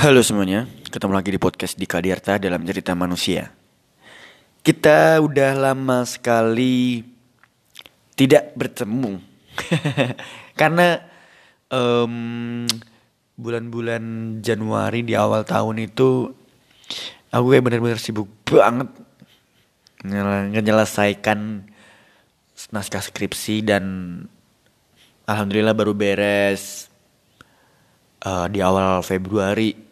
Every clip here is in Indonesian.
Halo semuanya, ketemu lagi di podcast di Kadiarta dalam cerita manusia. Kita udah lama sekali tidak bertemu karena em, bulan-bulan Januari di awal tahun itu aku kayak bener-bener sibuk banget ngenyelesaikan naskah skripsi dan alhamdulillah baru beres eh, di awal Februari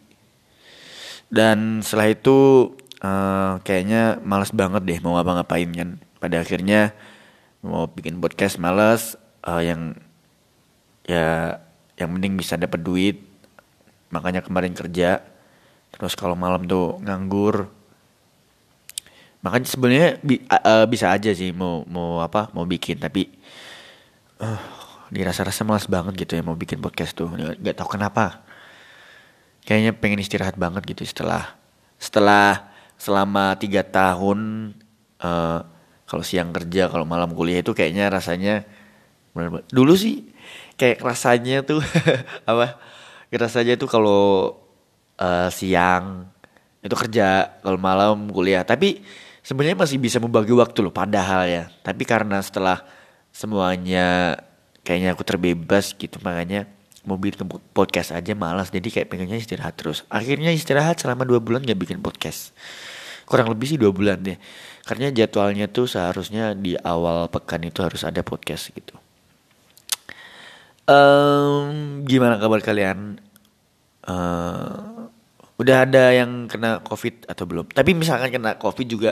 dan setelah itu eh, kayaknya males banget deh mau ngapa-ngapain kan. Pada akhirnya mau bikin podcast males eh, yang ya yang penting bisa dapat duit. Makanya kemarin kerja terus kalau malam tuh nganggur. Makanya sebenarnya bi- eh, bisa aja sih mau mau apa mau bikin. Tapi eh dirasa-rasa malas banget gitu ya mau bikin podcast tuh. Nggak tahu kenapa kayaknya pengen istirahat banget gitu setelah setelah selama tiga tahun eh kalau siang kerja kalau malam kuliah itu kayaknya rasanya bener-bener- dulu sih kayak rasanya tuh apa rasanya tuh kalau eh, siang itu kerja kalau malam kuliah. Tapi sebenarnya masih bisa membagi waktu loh padahal ya. Tapi karena setelah semuanya kayaknya aku terbebas gitu makanya mau bikin podcast aja malas jadi kayak pengennya istirahat terus. Akhirnya istirahat selama dua bulan gak bikin podcast. Kurang lebih sih dua bulan deh. Karena jadwalnya tuh seharusnya di awal pekan itu harus ada podcast gitu. Em, gimana kabar kalian? Eh, udah ada yang kena covid atau belum? Tapi misalkan kena covid juga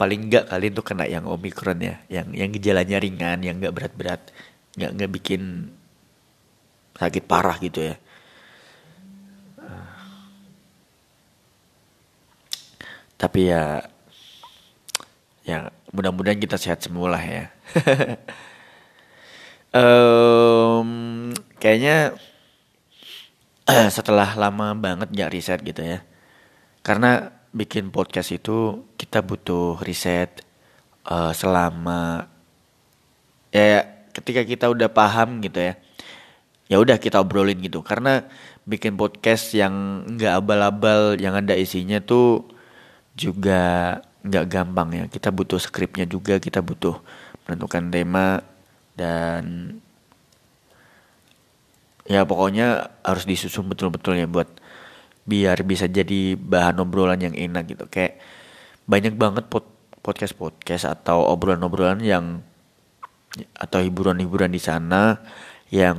paling enggak kalian tuh kena yang omikron ya yang yang gejalanya ringan yang enggak berat-berat nggak nggak bikin sakit parah gitu ya. Tapi ya ya mudah-mudahan kita sehat semua lah ya. Em, kayaknya setelah lama banget nggak riset gitu ya karena bikin podcast itu kita butuh riset eh, selama ya ketika kita udah paham gitu ya ya udah kita obrolin gitu. Karena bikin podcast yang nggak abal-abal yang ada isinya tuh juga nggak gampang ya. Kita butuh skripnya juga kita butuh menentukan tema dan ya pokoknya harus disusun betul-betul ya buat biar bisa jadi bahan obrolan yang enak gitu. Kayak banyak banget podcast podcast atau obrolan-obrolan yang atau hiburan-hiburan di sana yang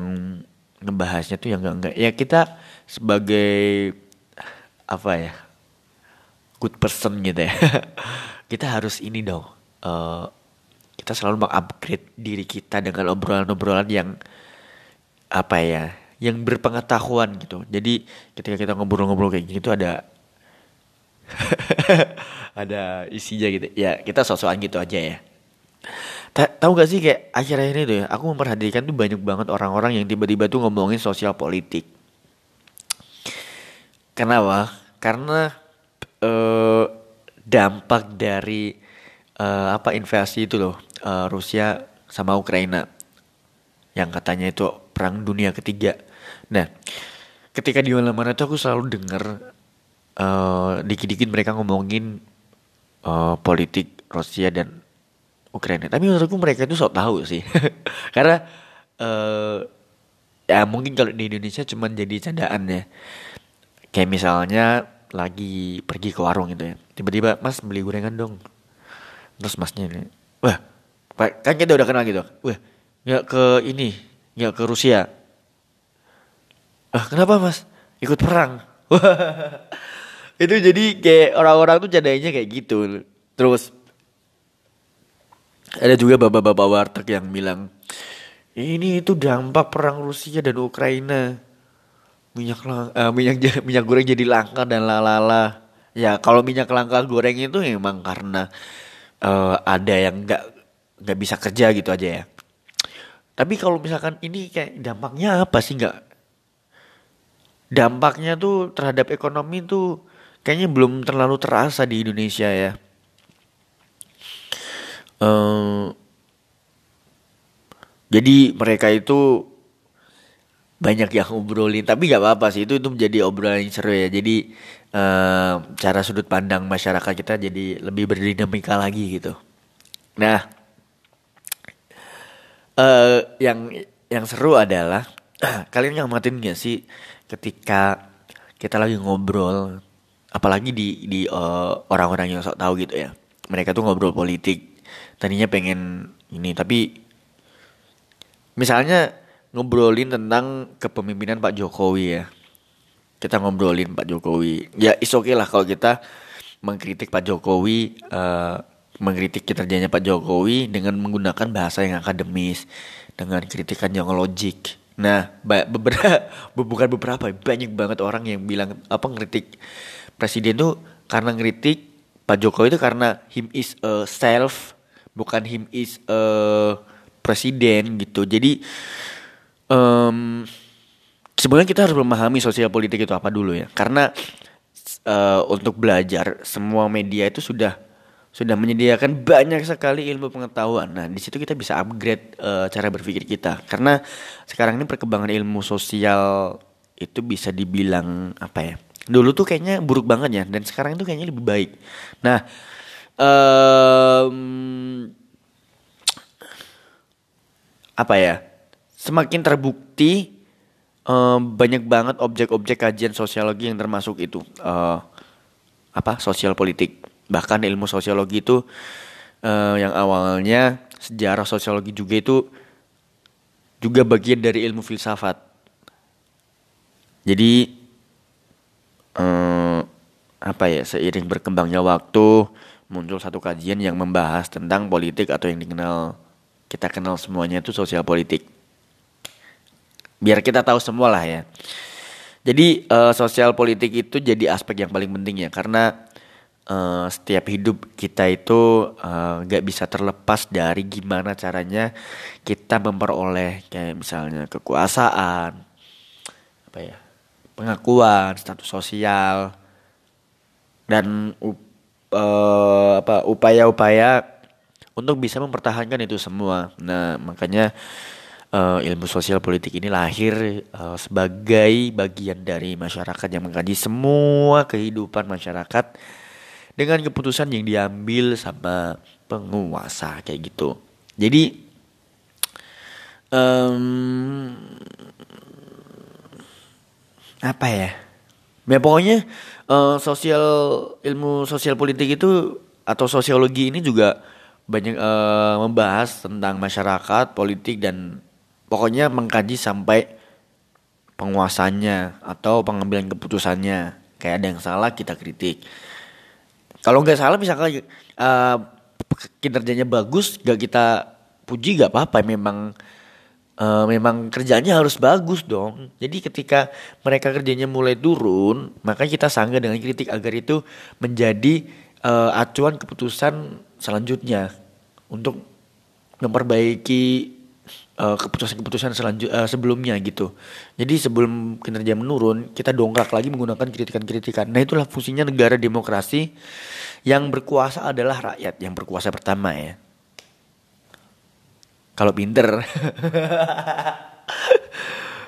ngebahasnya tuh yang enggak enggak ya kita sebagai apa ya good person gitu ya. Kita harus ini dong eh, kita selalu mengupgrade diri kita dengan obrolan-obrolan yang apa ya yang berpengetahuan gitu. Jadi ketika kita ngobrol-ngobrol kayak gitu ada ada isinya gitu. Ya kita sosokan gitu aja ya Ta- tahu gak sih kayak akhir-akhir ini tuh ya aku memperhatikan tuh banyak banget orang-orang yang tiba-tiba tuh ngomongin sosial politik. Kenapa? Karena eh, dampak dari eh, apa invasi itu loh eh, Rusia sama Ukraina. Yang katanya itu perang dunia ketiga. Nah ketika di mana-mana tuh aku selalu denger dikit-dikit mereka ngomongin eh, politik Rusia dan Ukraina. Tapi menurutku mereka itu sok tahu sih. Karena eh ya mungkin kalau di Indonesia cuman jadi candaan ya. Kayak misalnya lagi pergi ke warung gitu ya. Tiba-tiba, "Mas, beli gorengan dong." Terus masnya ini, "Wah, kan kita udah kenal gitu. Wah, nggak ke ini, nggak ke Rusia." Ah, kenapa, Mas? Ikut perang. Itu jadi kayak orang-orang tuh candainya kayak gitu. Terus ada juga bapak-bapak warteg yang bilang ini itu dampak perang Rusia dan Ukraina. Minyak lang- eh, minyak minyak goreng jadi langka dan lalala. Ya kalau minyak langka goreng itu memang karena eh, ada yang nggak nggak bisa kerja gitu aja ya. Tapi kalau misalkan ini kayak dampaknya apa sih nggak? Dampaknya tuh terhadap ekonomi tuh kayaknya belum terlalu terasa di Indonesia ya Eh, jadi mereka itu banyak yang ngobrolin tapi nggak apa-apa sih itu itu menjadi obrolan yang seru ya. Jadi uh, cara sudut pandang masyarakat kita jadi lebih berdinamika lagi gitu. Nah uh, yang yang seru adalah kalian ngamatin gak sih ketika kita lagi ngobrol apalagi di di uh, orang-orang yang sok tahu gitu ya. Mereka tuh ngobrol politik tadinya pengen ini tapi misalnya ngobrolin tentang kepemimpinan Pak Jokowi ya. Kita ngobrolin Pak Jokowi. Ya is okay lah kalau kita mengkritik Pak Jokowi, uh, mengkritik kinerjanya Pak Jokowi dengan menggunakan bahasa yang akademis, dengan kritikan yang logik. Nah, beberapa bukan beberapa, banyak banget orang yang bilang apa ngeritik presiden tuh karena ngeritik Pak Jokowi itu karena him is a self, bukan him is a presiden gitu. Jadi um, sebenarnya kita harus memahami sosial politik itu apa dulu ya karena uh, untuk belajar semua media itu sudah sudah menyediakan banyak sekali ilmu pengetahuan. Nah, di situ kita bisa upgrade uh, cara berpikir kita. Karena sekarang ini perkembangan ilmu sosial itu bisa dibilang apa ya? Dulu tuh kayaknya buruk banget ya, dan sekarang itu kayaknya lebih baik. Nah, um, apa ya? semakin terbukti um, banyak banget objek-objek kajian sosiologi yang termasuk itu. Uh, apa? Sosial politik. Bahkan ilmu sosiologi itu uh, yang awalnya sejarah sosiologi juga itu juga bagian dari ilmu filsafat. Jadi um, apa ya seiring berkembangnya waktu muncul satu kajian yang membahas tentang politik atau yang dikenal kita kenal semuanya itu sosial politik biar kita tahu semua lah ya. Jadi uh, sosial politik itu jadi aspek yang paling penting ya karena uh, setiap hidup kita itu uh, gak bisa terlepas dari gimana caranya kita memperoleh kayak misalnya kekuasaan, apa ya, pengakuan, status sosial dan uh, apa upaya-upaya untuk bisa mempertahankan itu semua. Nah makanya uh, ilmu sosial politik ini lahir uh, sebagai bagian dari masyarakat yang mengkaji semua kehidupan masyarakat dengan keputusan yang diambil sama penguasa kayak gitu. Jadi um, apa ya? Ya pokoknya uh, sosial ilmu sosial politik itu atau sosiologi ini juga banyak uh, membahas tentang masyarakat, politik dan pokoknya mengkaji sampai penguasanya atau pengambilan keputusannya. Kayak ada yang salah kita kritik. Kalau nggak salah misalkan uh, kinerjanya bagus gak kita puji gak apa-apa. Memang uh, memang kerjanya harus bagus dong jadi ketika mereka kerjanya mulai turun maka kita sanggah dengan kritik agar itu menjadi uh, acuan keputusan selanjutnya untuk memperbaiki Eh, keputusan-keputusan selanjutnya uh, sebelumnya gitu. Jadi sebelum kinerja menurun, kita dongkrak lagi menggunakan kritikan-kritikan. Nah, itulah fungsinya negara demokrasi yang berkuasa adalah rakyat yang berkuasa pertama ya. Kalau pinter.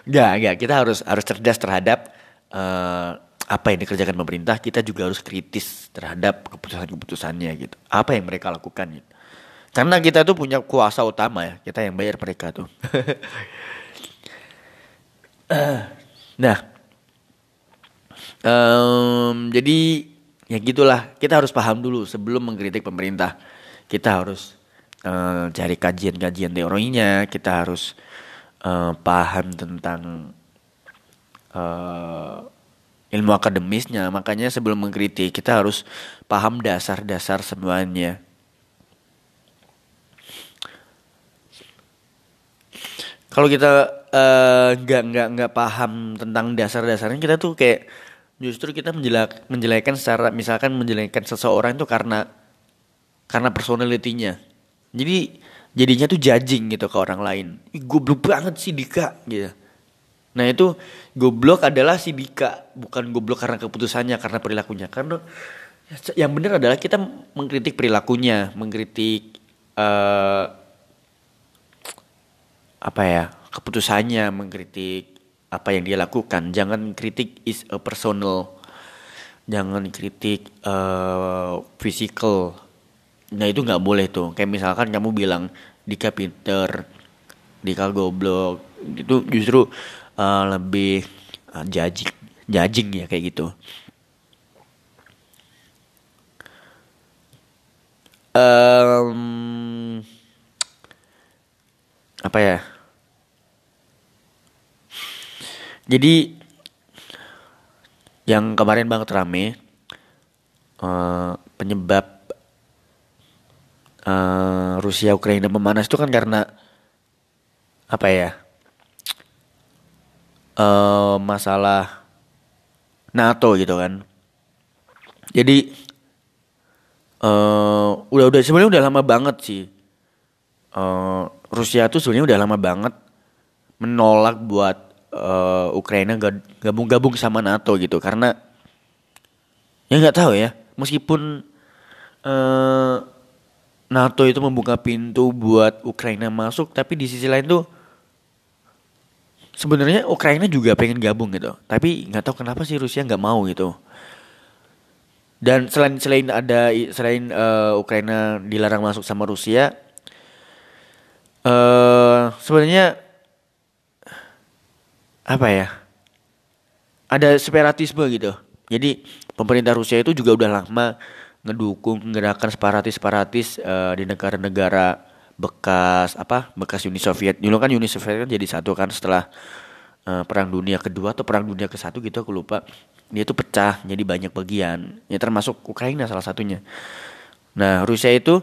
Gak, gak. Kita harus harus cerdas terhadap uh, apa yang dikerjakan pemerintah. Kita juga harus kritis terhadap keputusan-keputusannya gitu. Apa yang mereka lakukan gitu. Karena kita tuh punya kuasa utama ya, kita yang bayar mereka tuh. nah, um, jadi ya gitulah. Kita harus paham dulu sebelum mengkritik pemerintah. Kita harus uh, cari kajian-kajian teorinya. Kita harus uh, paham tentang uh, ilmu akademisnya. Makanya sebelum mengkritik kita harus paham dasar-dasar semuanya kalau kita nggak uh, nggak nggak paham tentang dasar-dasarnya kita tuh kayak justru kita menjelek menjelekan secara misalkan menjelekan seseorang itu karena karena personalitinya jadi jadinya tuh judging gitu ke orang lain Ih, goblok banget sih Dika gitu nah itu goblok adalah si Dika bukan goblok karena keputusannya karena perilakunya karena yang benar adalah kita mengkritik perilakunya mengkritik uh, apa ya keputusannya mengkritik apa yang dia lakukan. Jangan kritik is a personal. Jangan kritik uh, physical. Nah itu nggak boleh tuh. Kayak misalkan kamu bilang Dika pinter, Dika goblok, itu justru uh, lebih uh, judging, judging ya kayak gitu. Um, apa ya? Jadi yang kemarin banget rame uh, penyebab Rusia Ukraina memanas itu kan karena apa ya uh, masalah NATO gitu kan. Jadi uh, udah udah sebenarnya udah lama banget sih uh, Rusia tuh sebenarnya udah lama banget menolak buat uh, Ukraina gabung-gabung sama NATO gitu. Karena ya nggak tahu ya meskipun uh, NATO itu membuka pintu buat Ukraina masuk tapi di sisi lain tuh sebenarnya Ukraina juga pengen gabung gitu. Tapi nggak tahu kenapa sih Rusia nggak mau gitu. Dan selain selain ada selain uh, Ukraina dilarang masuk sama Rusia uh, sebenarnya apa ya ada separatisme gitu. Jadi pemerintah Rusia itu juga udah lama ngedukung gerakan separatis-separatis uh, di negara-negara bekas apa bekas Uni Soviet. Dulu kan Uni Soviet kan jadi satu kan setelah uh, perang dunia kedua atau perang dunia ke satu gitu aku lupa. Dia itu pecah jadi banyak bagian. Ya termasuk Ukraina salah satunya. Nah Rusia itu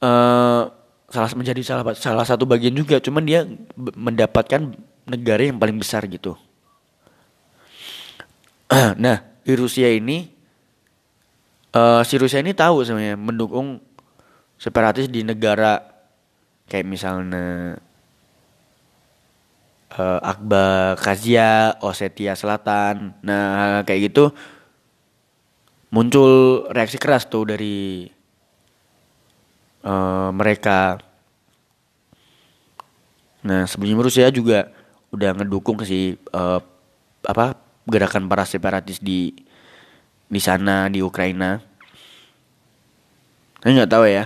uh, salah menjadi salah salah satu bagian juga. Cuman dia mendapatkan negara yang paling besar gitu. nah, di Rusia ini uh, si Rusia ini tahu sebenarnya mendukung separatis di negara kayak misalnya uh, Akbar Kazia, Osetia Selatan. Nah, kayak gitu muncul reaksi keras tuh dari uh, mereka. Nah, sebelum Rusia juga udah ngedukung si uh, apa gerakan para separatis di di sana di Ukraina. Saya nggak tahu ya.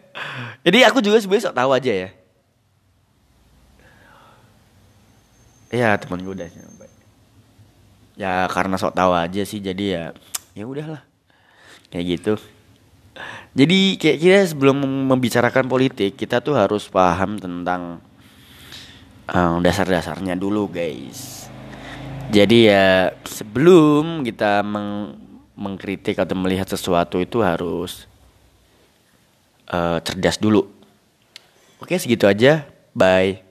Jadi aku juga sebenarnya tahu aja ya. Ya teman gue udah ya karena sok tahu aja sih jadi ya ya udahlah kayak gitu jadi kayak kira sebelum membicarakan politik kita tuh harus paham tentang um, dasar-dasarnya dulu guys. Jadi ya sebelum kita meng mengkritik atau melihat sesuatu itu harus uh, cerdas dulu. Oke segitu aja. Bye.